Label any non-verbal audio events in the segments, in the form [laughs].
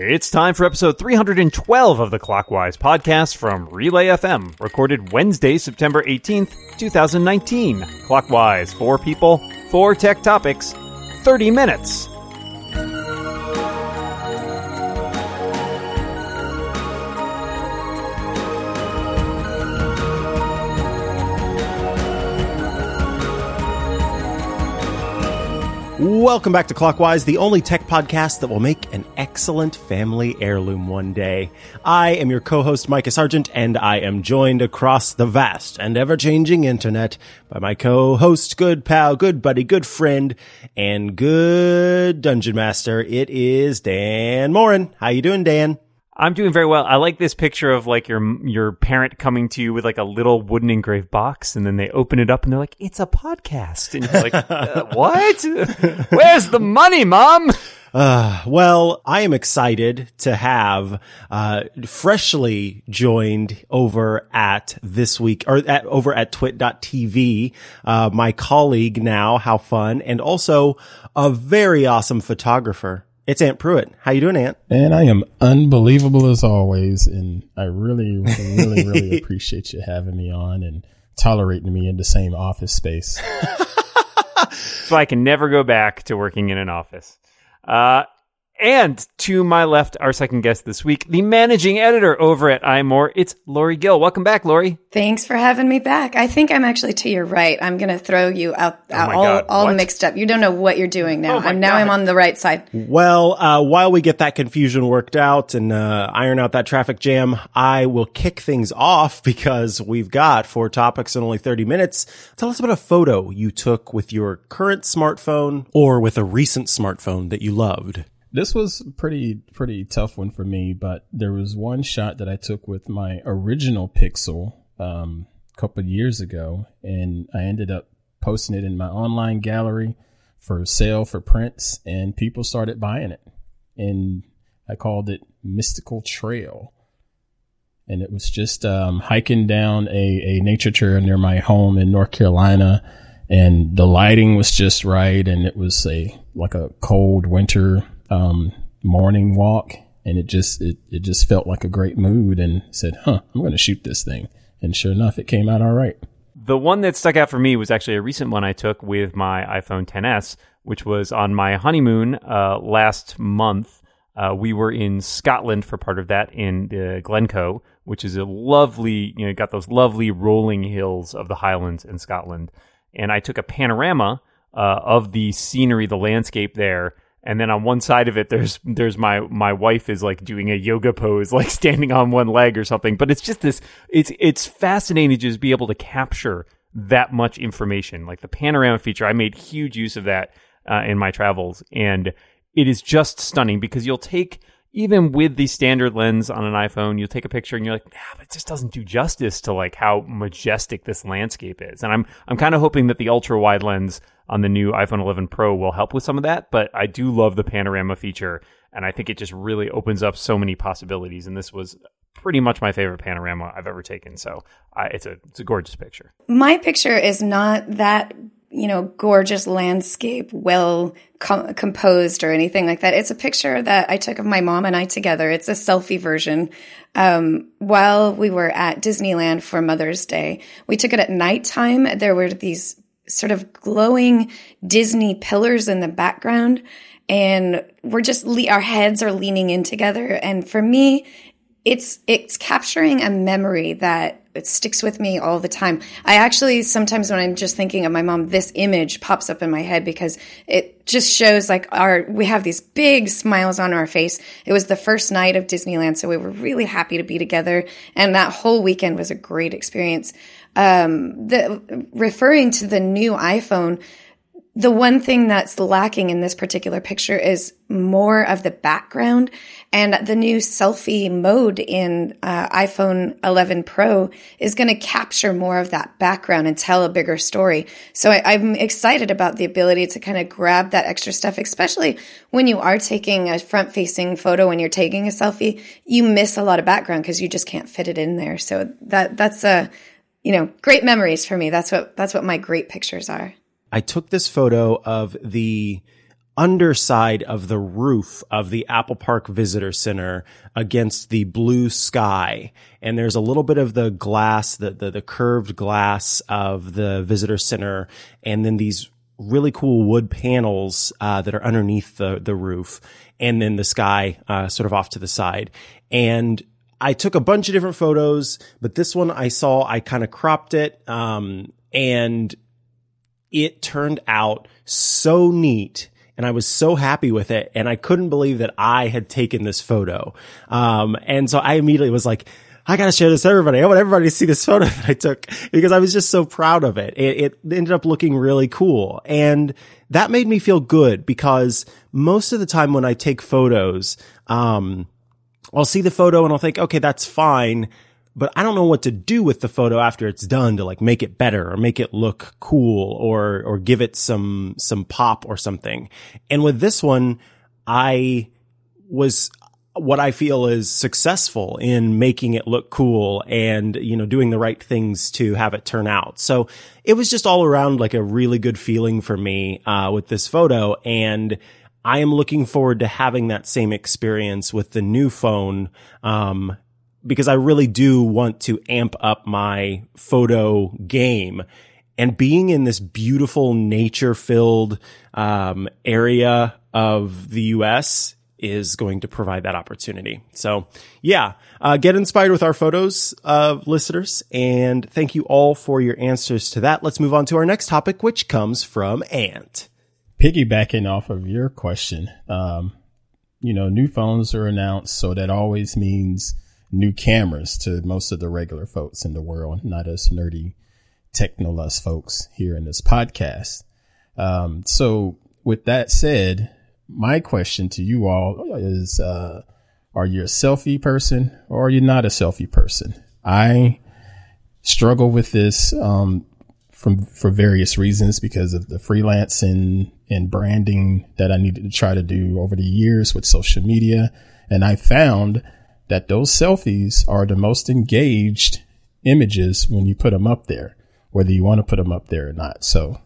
It's time for episode 312 of the Clockwise podcast from Relay FM, recorded Wednesday, September 18th, 2019. Clockwise, four people, four tech topics, 30 minutes. Welcome back to Clockwise, the only tech podcast that will make an excellent family heirloom one day. I am your co-host, Micah Sargent, and I am joined across the vast and ever-changing internet by my co-host, good pal, good buddy, good friend, and good dungeon master. It is Dan Moren. How you doing, Dan? I'm doing very well. I like this picture of like your your parent coming to you with like a little wooden engraved box, and then they open it up and they're like, "It's a podcast," and you're like, [laughs] uh, "What? Where's the money, mom?" Uh, well, I am excited to have, uh, freshly joined over at this week or at over at twit.tv, uh, my colleague now, how fun, and also a very awesome photographer. It's Ant Pruitt. How you doing, Ant? And I am unbelievable as always, and I really, really, really [laughs] appreciate you having me on and tolerating me in the same office space. [laughs] so I can never go back to working in an office. Uh, and to my left, our second guest this week, the managing editor over at iMore, it's Lory Gil. Welcome back, Lory. Thanks for having me back. I think I'm actually to your right. I'm going to throw you out, Oh out my all, God. all mixed up. You don't know what you're doing now. Oh I'm now God. I'm on the right side. Well, uh, while we get that confusion worked out and, uh, iron out that traffic jam, I will kick things off [laughs] because we've got four topics in only 30 minutes. Tell us about a photo you took with your current smartphone or with a recent smartphone that you loved. This was pretty, pretty tough one for me, but there was one shot that I took with my original Pixel, um, a couple years ago, and I ended up posting it in my online gallery for sale for prints, and people started buying it. And I called it Mystical Trail. And it was just um, hiking down a, a nature trail near my home in North Carolina. And the lighting was just right. And it was a like a cold winter um, morning walk. And it just it, it just felt like a great mood and said, huh, I'm going to shoot this thing. And sure enough, it came out all right. The one that stuck out for me was actually a recent one I took with my iPhone 10s, which was on my honeymoon uh, last month. Uh, we were in Scotland for part of that in uh, Glencoe, which is a lovely, you know, got those lovely rolling hills of the Highlands in Scotland. And I took a panorama uh, of the scenery, the landscape there. And then on one side of it, there's there's my my wife is like doing a yoga pose, [laughs] like standing on one leg or something. But it's just this. It's it's fascinating to just be able to capture that much information. Like the panorama feature, I made huge use of that uh, in my travels, and it is just stunning because you'll take even with the standard lens on an iPhone, you'll take a picture and you're like, yeah, but it just doesn't do justice to like how majestic this landscape is. And I'm I'm kind of hoping that the ultra wide lens on the new iPhone 11 Pro will help with some of that. But I do love the panorama feature, and I think it just really opens up so many possibilities. And this was pretty much my favorite panorama I've ever taken. So I it's a it's a gorgeous picture. My picture is not that, you know, gorgeous landscape, well com- composed or anything like that. It's a picture that I took of my mom and I together. It's a selfie version. Um, while we were at Disneyland for Mother's Day, we took it at nighttime. There were these sort of glowing Disney pillars in the background and we're just, le- our heads are leaning in together. And for me, it's it's capturing a memory that it sticks with me all the time. I actually sometimes when I'm just thinking of my mom, this image pops up in my head because it just shows like our we have these big smiles on our face. It was the first night of Disneyland, so we were really happy to be together, and that whole weekend was a great experience. Um, the referring to the new iPhone. The one thing that's lacking in this particular picture is more of the background and the new selfie mode in uh, iPhone 11 Pro is going to capture more of that background and tell a bigger story. So I, I'm excited about the ability to kind of grab that extra stuff, especially when you are taking a front facing photo when you're taking a selfie, you miss a lot of background because you just can't fit it in there. So that, that's a, you know, great memories for me. That's what, that's what my great pictures are. I took this photo of the underside of the roof of the Apple Park Visitor Center against the blue sky. And there's a little bit of the glass, the, the, the curved glass of the visitor center. And then these really cool wood panels, uh, that are underneath the, the roof and then the sky, uh, sort of off to the side. And I took a bunch of different photos, but this one I saw, I kind of cropped it. Um, and it turned out so neat and I was so happy with it. And I couldn't believe that I had taken this photo. Um, and so I immediately was like, I gotta share this with everybody. I want everybody to see this photo [laughs] that I took because I was just so proud of it. It, it ended up looking really cool. And that made me feel good because most of the time when I take photos, um, I'll see the photo and I'll think, okay, that's fine but I don't know what to do with the photo after it's done to like make it better or make it look cool or, or give it some, some pop or something. And with this one, I was what I feel is successful in making it look cool and, you know, doing the right things to have it turn out. So it was just all around like a really good feeling for me, uh, with this photo. And I am looking forward to having that same experience with the new phone, um, because I really do want to amp up my photo game. And being in this beautiful nature filled um, area of the US is going to provide that opportunity. So yeah, uh, get inspired with our photos, uh, listeners. And thank you all for your answers to that. Let's move on to our next topic, which comes from Ant. Piggybacking off of your question, um, you know, new phones are announced. So that always means new cameras to most of the regular folks in the world, not us nerdy technolust folks here in this podcast. Um, so with that said, my question to you all is, uh, are you a selfie person or are you not a selfie person? I struggle with this, um, from, for various reasons because of the freelance and, and branding that I needed to try to do over the years with social media. And I found that those selfies are the most engaged images when you put them up there, whether you want to put them up there or not. So,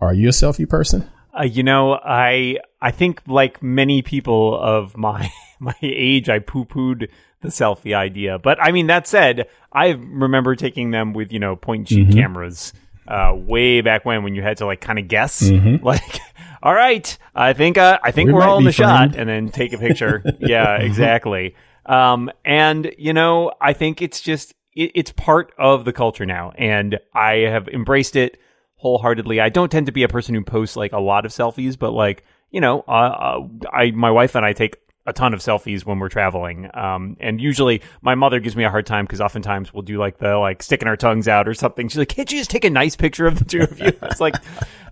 are you a selfie person? Uh, you know, I I think like many people of my [laughs] my age, I poo pooed the selfie idea. But I mean, that said, I remember taking them with you know point mm-hmm. cameras uh, way back when, when you had to like kind of guess, mm-hmm. [laughs] like, all right, I think uh, I think we are all in the friend. shot, and then take a picture. yeah, [laughs] exactly. Um, and you know, I think it's just it, it's part of the culture now, and I have embraced it wholeheartedly. I don't tend to be a person who posts like a lot of selfies, but like you know, uh, uh, I my wife and I take a ton of selfies when we're traveling. Um, and usually my mother gives me a hard time because oftentimes we'll do like the like sticking our tongues out or something. She's like, can't you just take a nice picture of the two of you? [laughs] It's like,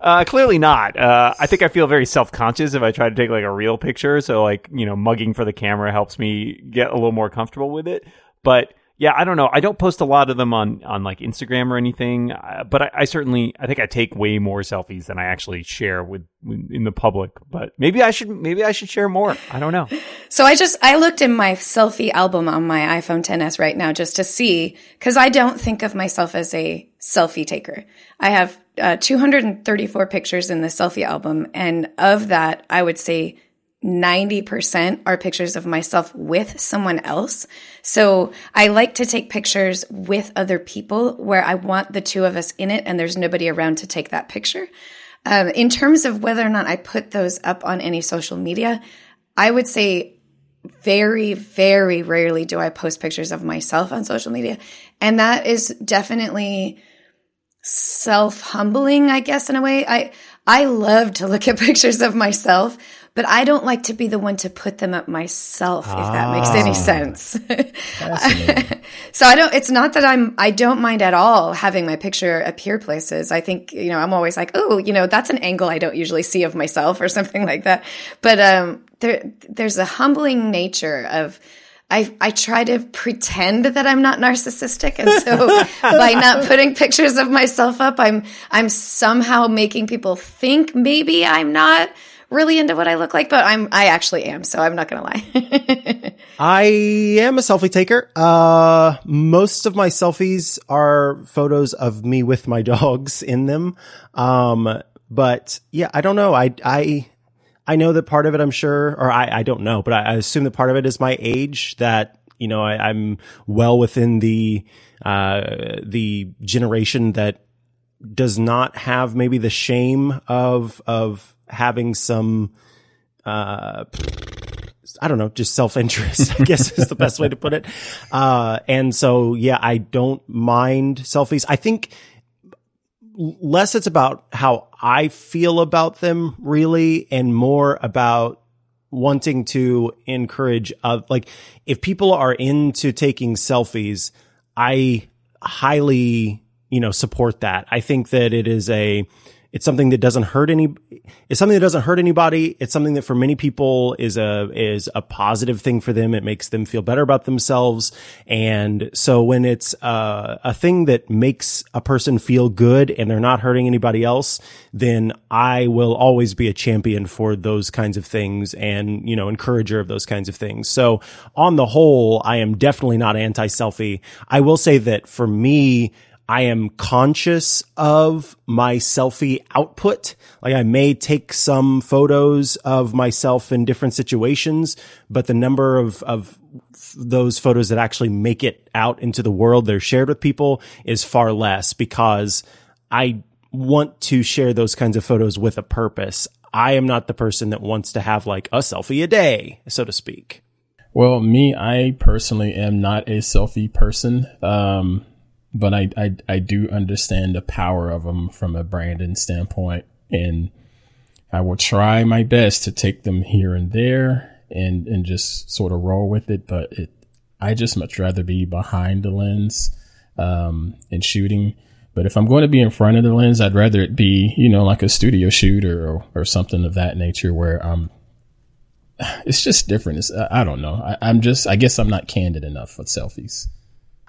uh, clearly not. Uh, I think I feel very self conscious if I try to take like a real picture. So like, you know, mugging for the camera helps me get a little more comfortable with it. But yeah, I don't know. I don't post a lot of them on on like Instagram or anything, uh, but I, I, certainly I think I take way more selfies than I actually share with in the public. But maybe I should maybe I should share more. I don't know. [laughs] So I just I looked in my selfie album on my iPhone 10s right now just to see because I don't think of myself as a selfie taker. I have uh, 234 pictures in the selfie album, and of that, I would say 90% are pictures of myself with someone else. So I like to take pictures with other people where I want the two of us in it and there's nobody around to take that picture. Um, in terms of whether or not I put those up on any social media, I would say very, very rarely do I post pictures of myself on social media. And that is definitely self humbling, I guess, in a way. I, I love to look at [laughs] pictures of myself, but I don't like to be the one to put them up myself, if ah, that makes any ah. sense. [laughs] [laughs] so I don't, it's not that I'm, I don't mind at all having my picture appear places. I think, you know, I'm always like, oh, you know, that's an angle I don't usually see of myself or [laughs] something like that. But, um, there, there's a humbling nature of, I, I try to pretend that I'm not narcissistic. And so by not putting pictures of myself up, I'm, I'm somehow making people think maybe I'm not really into what I look like, but I'm, I actually am. So I'm not going to lie. [laughs] I am a selfie taker. Uh, most of my selfies are photos of me with my [laughs] dogs in them. Um, but yeah, I don't know. I, I, I know that part of it, I'm sure, or I, I don't know, but I, I assume that part of it is my age that, you know, I, I'm well within the, uh, the generation that does not have maybe the shame of, of having some, uh, I don't know, just self interest, I guess is the best way to put it. Uh, and so, yeah, I don't mind selfies. I think less it's about how I feel about them really and more about wanting to encourage, uh, like if people are into taking selfies, I highly, you know, support that. I think that it is a, it's something that doesn't hurt any, it's something that doesn't hurt anybody. It's something that for many people is a, is a positive thing for them. It makes them feel better about themselves. And so when it's uh, a thing that makes a person feel good and they're not hurting anybody else, then I will always be a champion for those kinds of things and, you know, encourager of those kinds of things. So on the whole, I am definitely not anti selfie. I will say that for me, I am conscious of my selfie output. Like I may take some photos of myself in different situations, but the number of, of those photos that actually make it out into the world, they're shared with people is far less because I want to share those kinds of photos with a purpose. I am not the person that wants to have like a selfie a day, so to speak. Well, me, I personally am not a selfie person. Um, but I, I, I do understand the power of them from a branding standpoint. And I will try my best to take them here and there and, and just sort of roll with it. But it, I just much rather be behind the lens, um, and shooting. But if I'm going to be in front of the lens, I'd rather it be, you know, like a studio shoot or, or something of that nature where I'm, [sighs] it's just different. It's, I don't know. I, I'm just, I guess I'm not candid enough with selfies.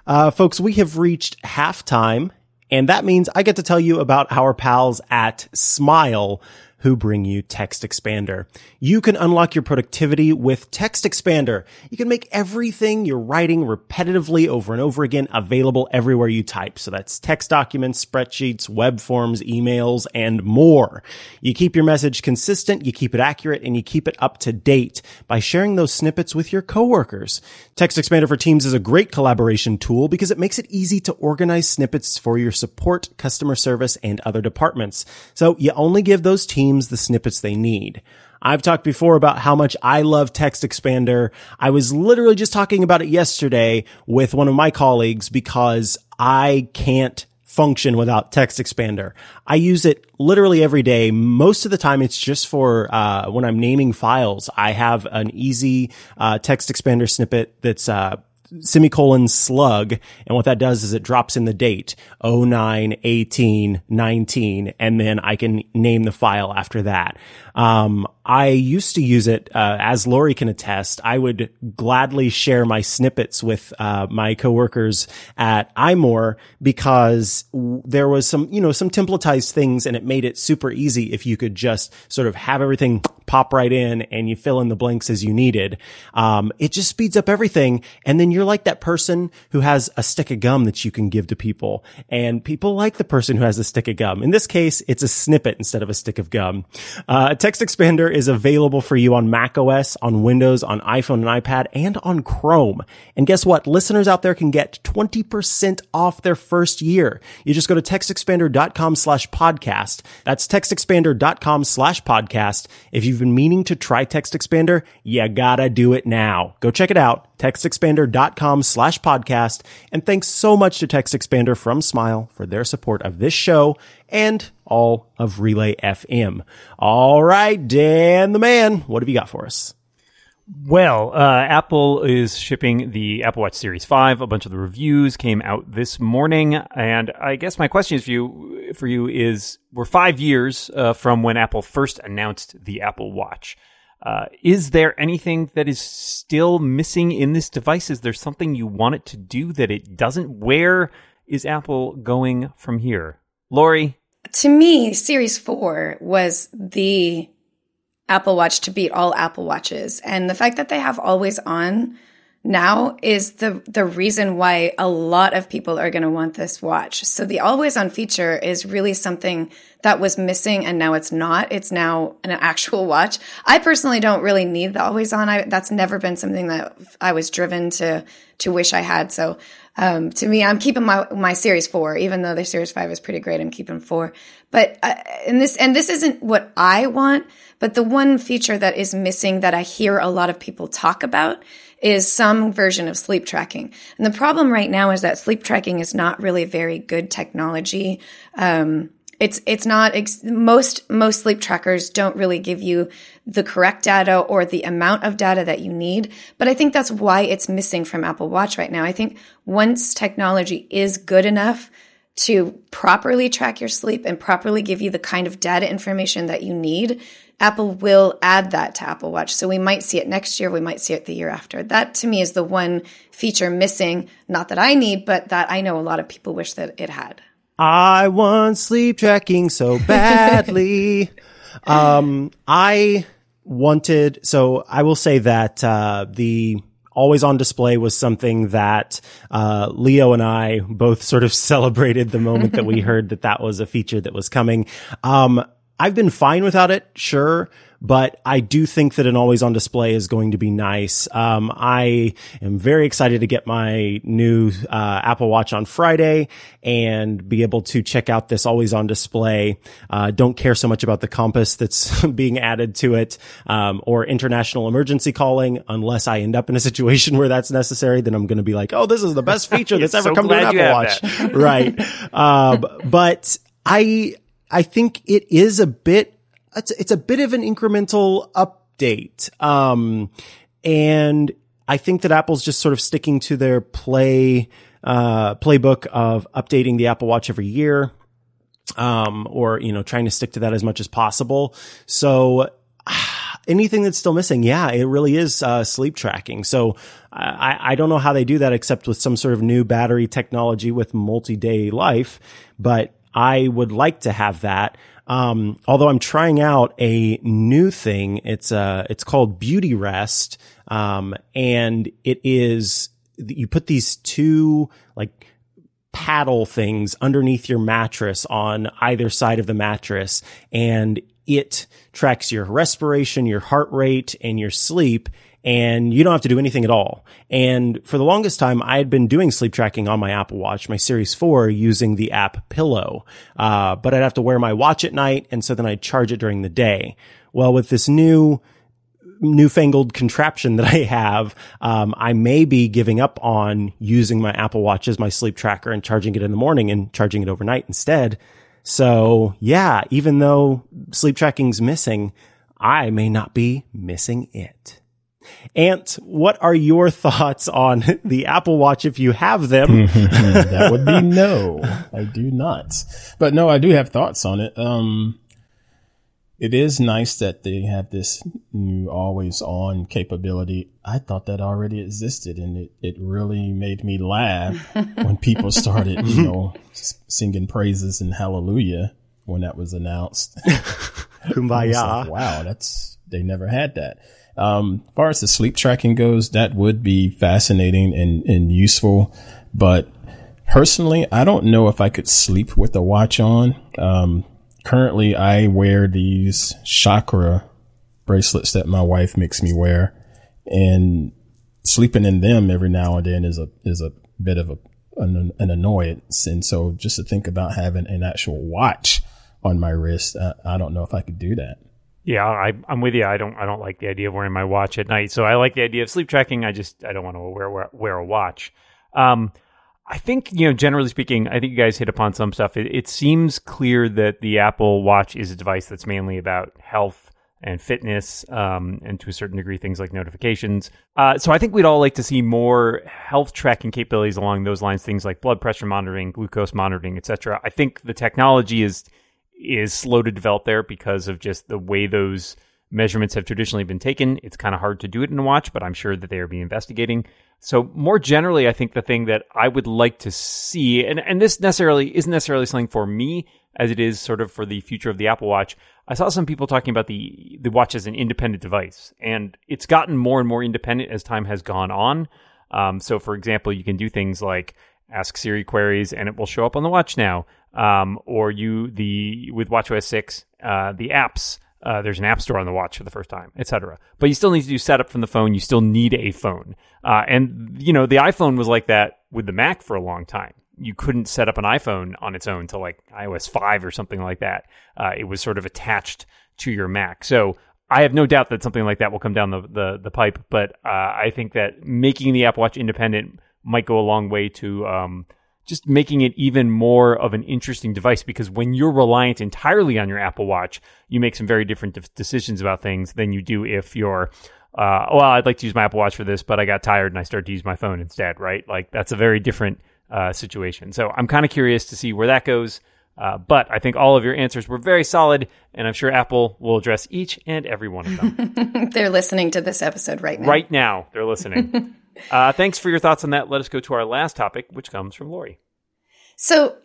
Uh, folks, we have reached halftime, and that means I get to tell you about our pals at Smile who bring you Text Expander. You can unlock your productivity with Text Expander. You can make everything you're writing repetitively over and over again available everywhere you type. So that's text documents, spreadsheets, web forms, emails, and more. You keep your message consistent, you keep it accurate, and you keep it up to date by sharing those snippets with your coworkers. Text Expander for Teams is a great collaboration tool because it makes it easy to organize snippets for your support, customer service, and other departments. So you only give those teams the snippets they need. I've talked before about how much I love Text Expander. I was literally just talking about it yesterday with one of my colleagues because I can't function without Text Expander. I use it literally every day. Most of the time, it's just for uh, when I'm naming files. I have an easy uh, Text Expander snippet that's uh, semicolon slug. And what that does is it drops in the date 09, 18, 19, and then I can name the file after that. Um, I used to use it, uh, as Lory can attest. I would gladly share my snippets with, uh, my coworkers at iMore because there was some, you know, some templatized things and it made it super easy if you could just sort of have everything pop right in and you fill in the blanks as you needed. Um, it just speeds up everything. And then you're like that person who has a stick of gum that you can give to people and people like the person who has a stick of gum. In this case, it's a snippet instead of a stick of gum. Uh, Text Expander is available for you on Mac OS, on Windows, on iPhone and iPad, and on Chrome. And guess what? Listeners out there can get 20% off their first year. You just go to textexpander.com slash podcast. That's textexpander.com slash podcast. If you've been meaning to try Text Expander, you gotta do it now. Go check it out. Textexpander.com slash podcast. And thanks so much to Text Expander from Smile for their support of this show and all of Relay FM. All right, Dan the man, what have you got for us? Well, uh, Apple is shipping the Apple Watch Series 5. A bunch of the reviews came out this morning. And I guess my question is for you, for you is we're five years uh, from when Apple first announced the Apple Watch. Uh, is there anything that is still missing in this device? Is there something you want it to do that it doesn't? Where is Apple going from here? Lory? To me, Series 4 was the Apple Watch to beat all Apple Watches. And the fact that they have always on now is the the reason why a lot of people are going to want this watch. So the always on feature is really something that was missing and now it's not. It's now an actual watch. I personally don't really need the always on. I, that's never been something that I was driven to to wish I had. So um, to me, I'm keeping my my Series Four, even though the Series Five is pretty great. I'm keeping four, but uh, and this and this isn't what I want. But the one feature that is missing that I hear a lot of people talk about is some version of sleep tracking. And the problem right now is that sleep tracking is not really very good technology. Um, it's it's not ex- most most sleep trackers don't really give you the correct data or the amount of data that you need, but I think that's why it's missing from Apple Watch right now. I think once technology is good enough to properly track your sleep and properly give you the kind of data information that you need, Apple will add that to Apple Watch. So we might see it next year, we might see it the year after. That to me is the one feature missing, not that I need, but that I know a lot of people wish that it had. I want sleep tracking so badly. [laughs] um, I wanted, so I will say that, uh, the always on display was something that, uh, Leo and I both sort of [laughs] celebrated the moment that we [laughs] heard that that was a feature that was coming. Um, I've been fine without it, sure but I do think that an always on display is going to be nice. Um, I am very excited to get my new uh, Apple Watch on Friday and be able to check out this always on display. Uh, don't care so much about the compass that's [laughs] being added to it um, or international emergency calling unless I end up in a situation [laughs] where that's necessary. Then I'm going to be like, oh, this is the best feature that's [laughs] ever so come to an Apple Watch, right? Um, but I I think it is a bit it's, it's a bit of an incremental update. Um, and I think that Apple's just sort of sticking to their play, uh, playbook of updating the Apple Watch every year. Um, or, you know, trying to stick to that as much as possible. So, [sighs] anything that's still missing, yeah, it really is uh, sleep tracking. So I, I don't know how they do that except with some sort of new battery technology with multi-day life, but I would like to have that. Um, although I'm trying out a new thing. It's, uh, it's called Beauty Rest. Um, and it is, you put these two like paddle things underneath your mattress on either side of the mattress and it tracks your respiration, your heart rate and your sleep and you don't have to do anything at all. And for the longest time, I had been doing sleep tracking on my Apple Watch, my Series 4, using the app Pillow. Uh, but I'd have to wear my watch at night, and so then I'd charge it during the day. Well, with this new newfangled contraption that [laughs] I have, um, I may be giving up on using my Apple Watch as my sleep tracker and charging it in the morning and charging it overnight instead. So yeah, even though sleep tracking's missing, I may not be missing it. Ant, what are your thoughts on [laughs] the Apple Watch if you have them? [laughs] that would be no. I do not. But no, I do have thoughts on it. Um, it is nice that they have this new always on capability. I thought that already existed and it, it really made me laugh [laughs] when people started, you know, singing praises and hallelujah when that was announced. Kumbaya. Like, wow, that's, they never had that. Um, as far as the sleep tracking goes, that would be fascinating and, and useful. But personally, I don't know if I could sleep with a watch on. Um, currently I wear these chakra bracelets that my wife makes me wear and sleeping in them every now and then is a, is a bit of a, an, an annoyance. And so just to think about having an actual watch on my wrist, I, I don't know if I could do that. Yeah, I, am with you. I don't. I don't like the idea of wearing my watch at night. So I like the idea of sleep tracking. I just I don't want to wear wear, wear a watch. Um, I think you know, generally speaking, I think you guys hit upon some stuff. It, it seems clear that the Apple Watch is a device that's mainly about health and fitness, um, and to a certain degree, things like notifications. Uh, so I think we'd all like to see more health tracking capabilities along those lines, things like blood pressure monitoring, glucose monitoring, etc. I think the technology is is slow to develop there because of just the way those measurements have traditionally been taken. It's kind of hard to do it in a watch, but I'm sure that they are being investigating. So more generally, I think the thing that I would like to see, and, and this necessarily isn't necessarily something for me as it is sort of for the future of the Apple Watch. I saw some people talking about the the watch as an independent device, and it's gotten more and more independent as time has gone on. Um, so, for example, you can do things like ask Siri queries and it will show up on the watch now. Um, or you the with WatchOS six, uh, the apps. Uh, there's an app store on the watch for the first time, etc. But you still need to do setup from the phone. You still need a phone, uh, and you know the iPhone was like that with the Mac for a long time. You couldn't set up an iPhone on its own till like iOS five or something like that. Uh, it was sort of attached to your Mac. So I have no doubt that something like that will come down the the, the pipe. But uh, I think that making the Apple Watch independent might go a long way to um, just making it even more of an interesting device because when you're reliant entirely on your Apple Watch, you make some very different de- decisions about things than you do if you're, uh, well, I'd like to use my Apple Watch for this, but I got tired and I started to use my phone instead, right? Like that's a very different uh, situation. So I'm kind of curious to see where that goes. Uh, but I think all of your answers were very solid, and I'm sure Apple will address each and every one of them. [laughs] they're listening to this episode right now. Right now, they're listening. [laughs] Uh, thanks for your thoughts on that. Let us go to our last topic, which comes from Lory. So,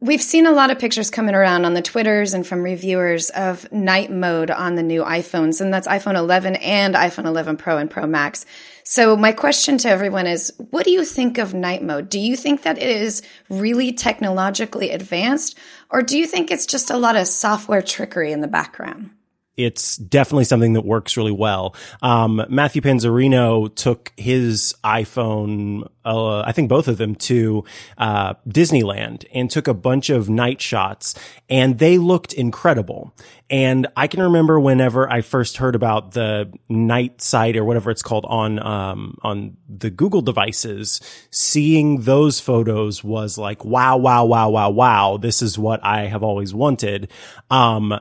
we've seen a lot of pictures coming around on the Twitters and from reviewers of night mode on the new iPhones, and that's iPhone 11 and iPhone 11 Pro and Pro Max. So, my question to everyone is what do you think of night mode? Do you think that it is really technologically advanced, or do you think it's just a lot of software trickery in the background? It's definitely something that works really well. Um, Matthew Panzarino took his iPhone, uh, I think both of them to, uh, Disneyland and took a bunch of night shots and they looked incredible. And I can remember whenever I first heard about the night sight or whatever it's called on, um, on the Google devices, seeing those photos was like, wow, wow, wow, wow, wow. This is what I have always wanted. Um,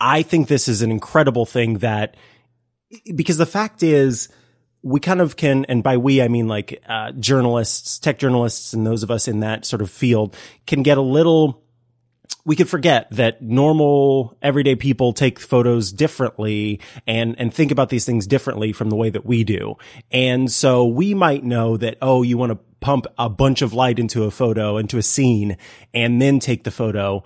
I think this is an incredible thing that, because the fact is, we kind of can, and by we, I mean like, uh, journalists, tech journalists, and those of us in that sort of field can get a little, we could forget that normal everyday people take photos differently and, and think about these things differently from the way that we do. And so we might know that, oh, you want to pump a bunch of light into a photo, into a scene, and then take the photo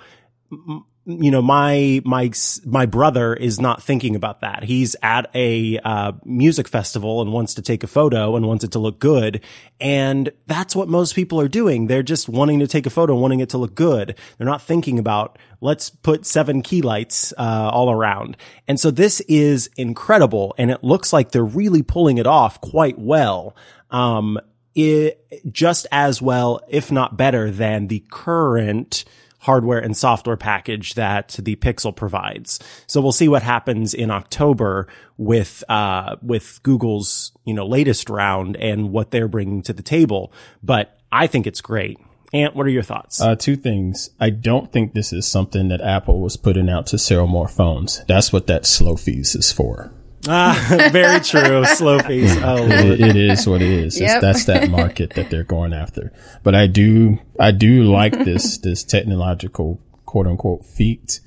you know, my, my, my brother is not thinking about that. He's at a, uh, music festival and wants to take a photo and wants it to look good. And that's what most people are doing. They're just wanting to take a photo, wanting it to look good. They're not thinking about, let's put seven key lights, uh, all around. And so this is incredible. And it looks like they're really pulling it off quite well. Um, it, just as well, if not better than the current, hardware and software package that the Pixel provides. So we'll see what happens in October with uh, with Google's you know latest round and what they're bringing to the table. But I think it's great. Ant, what are your thoughts? Uh, two things. I don't think this is something that Apple was putting out to sell more phones. That's what that slofies is for. Ah, [laughs] very true. Slofies. Oh, it, it is what it is. Yep. That's that market that they're going after. But I do, I do like this, [laughs] this technological quote unquote feat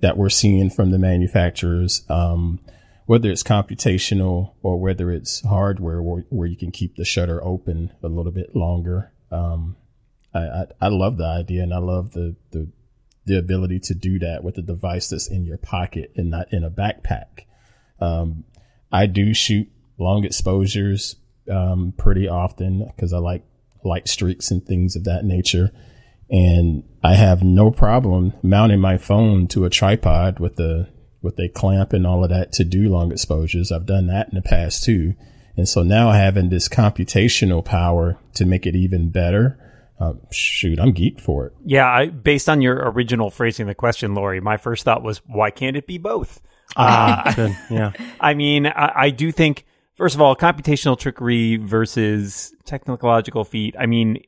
that we're seeing from the manufacturers. Um, whether it's computational or whether it's hardware where, where you can keep the shutter open a little bit longer. Um, I, I, I love the idea and I love the, the, the ability to do that with a device that's in your pocket and not in a backpack. Um, I do shoot long exposures um, pretty often because I like light streaks and things of that nature. And I have no problem mounting my phone to a tripod with a with a clamp and all of that to do long exposures. I've done that in the past too. And so now having this computational power to make it even better, uh, shoot, I'm geeked for it. Yeah, I, based on your original phrasing the question, Lory, my first thought was, why can't it be both? Uh, yeah. I mean, I, I, do think, first of all, computational trickery versus technological feat. I mean,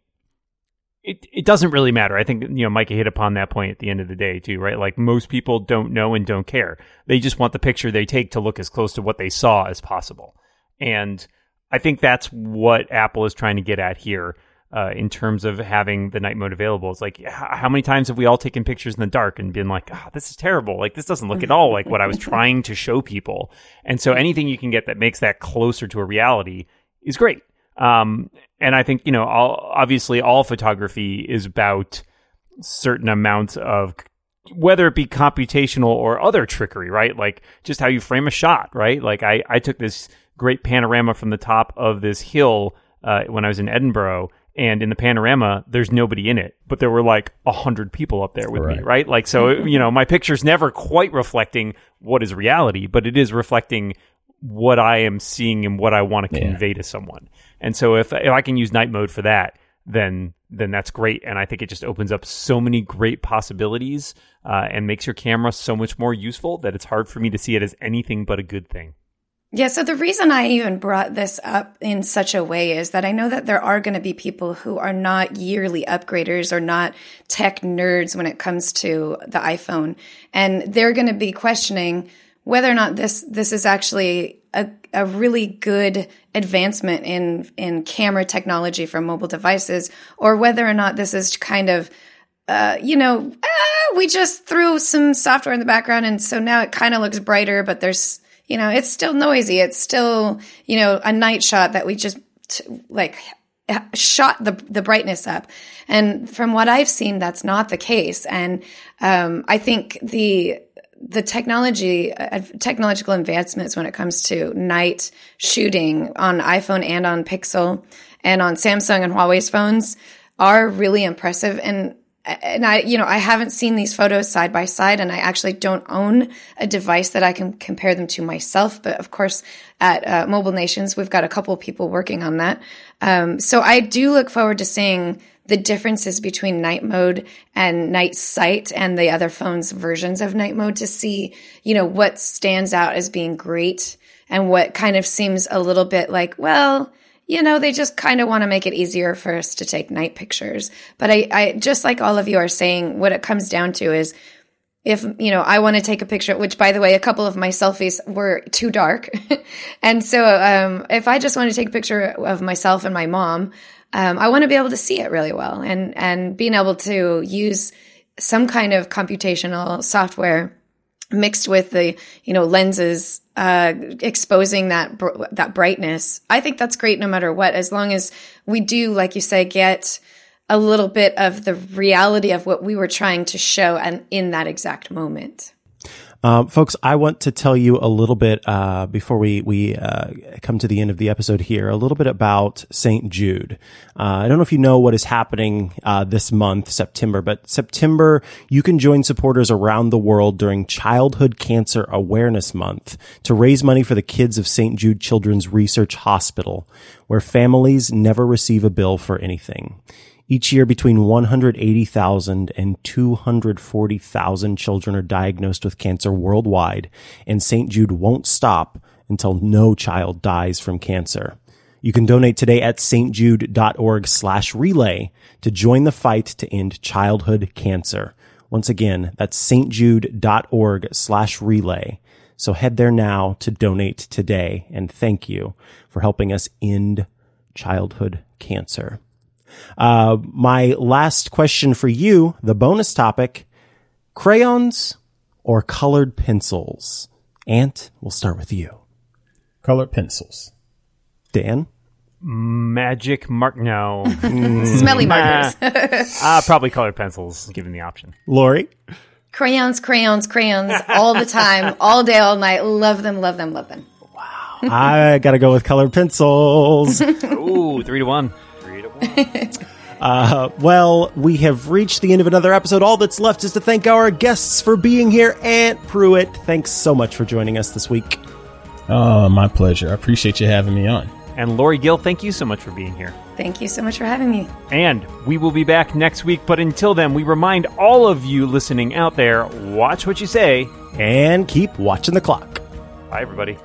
it it doesn't really matter. I think you know Micah hit upon that point at the end of the day too, right? Like most people don't know and don't care. They just want the picture they take to look as close to what they saw as possible. And I think that's what Apple is trying to get at here uh, in terms of having the night mode available. It's like, how many times have we all taken pictures in the dark and been like, oh, this is terrible. Like, this doesn't look at all like what I was [laughs] trying to show people. And so anything you can get that makes that closer to a reality is great. Um, and I think, you know, all, obviously all photography is about certain amounts of whether it be computational or other trickery, right? Like just how you frame a shot, right? Like I, I took this great panorama from the top of this hill uh, when I was in Edinburgh, and in the panorama, there's nobody in it, but there were like a hundred people up there with me, Right. right? Like, so you know, my picture's never quite reflecting what is reality, but it is reflecting what I am seeing and what I want to Yeah. convey to someone. And so if if I can use night mode for that, then then that's great. And I think it just opens up so many great possibilities uh, and makes your camera so much more useful that it's hard for me to see it as anything but a good thing. Yeah, so the reason I even brought this up in such a way is that I know that there are going to be people who are not yearly upgraders or not tech nerds when it comes to the iPhone, and they're going to be questioning whether or not this this is actually a, a really good advancement in in camera technology for mobile devices, or whether or not this is kind of uh, you know, ah, we just threw some software in the background, and so now it kind of looks brighter, but there's, you know, it's still noisy. It's still, you know, a night shot that we just like shot the the brightness up. And from what I've seen, that's not the case. And um, I think the the technology uh, technological advancements when it comes to night shooting on iPhone and on Pixel and on Samsung and Huawei's phones are really impressive and and I you know I haven't seen these photos side by side and I actually don't own a device that I can compare them to myself but of course at uh, Mobile Nations we've got a couple of people working on that. Um, so I do look forward to seeing the differences between night mode and night sight and the other phones versions of night mode to see, you know, what stands out as being great and what kind of seems a little bit like, well, you know, they just kind of want to make it easier for us to take night pictures. But I, I, just like all of you are saying, what it comes down to is if, you know, I want to take a picture, which by the way, a couple of my selfies were too dark. [laughs] and so, um, if I just want to take a picture of myself and my mom, um, I want to be able to see it really well and, and being able to use some kind of computational software mixed with the, you know, lenses, uh, exposing that, br- that brightness. I think that's great no matter what, as long as we do, like you say, get a little bit of the reality of what we were trying to show and in that exact moment. Um, folks, I want to tell you a little bit uh, before we we uh, come to the end of the episode here, a little bit about St. Jude. Uh, I don't know if you know what is happening uh, this month, September, but September you can join supporters around the world during Childhood Cancer Awareness Month to raise money for the kids of St. Jude Children's Research Hospital, where families never receive a bill for anything. Each year, between 180,000 and 240,000 children are diagnosed with cancer worldwide, and St. Jude won't stop until no child dies from cancer. You can donate today at stjude.org slash relay to join the fight to end childhood cancer. Once again, that's stjude.org slash relay. So head there now to donate today, and thank you for helping us end childhood cancer. Uh, my last question for you, the bonus topic, crayons or colored pencils? Ant, we'll start with you. Colored pencils. Dan? Magic mark? No, [laughs] Smelly markers. [laughs] uh, probably colored pencils, given the option. Lory? crayons, crayons, crayons all the time, [laughs] all day, all night. Love them, love them, love them. Wow. I gotta go with colored pencils. Ooh, three to one. Three to one. Uh, well, we have reached the end of another episode. All that's left is to thank our guests for being here. Ant Pruitt, thanks so much for joining us this week. Oh, my pleasure. I appreciate you having me on. and Lory Gil, thank you so much for being here. Thank you so much for having me. And we will be back next week. But until then, we remind all of you listening out there watch what you say. And keep watching the clock. Bye, everybody.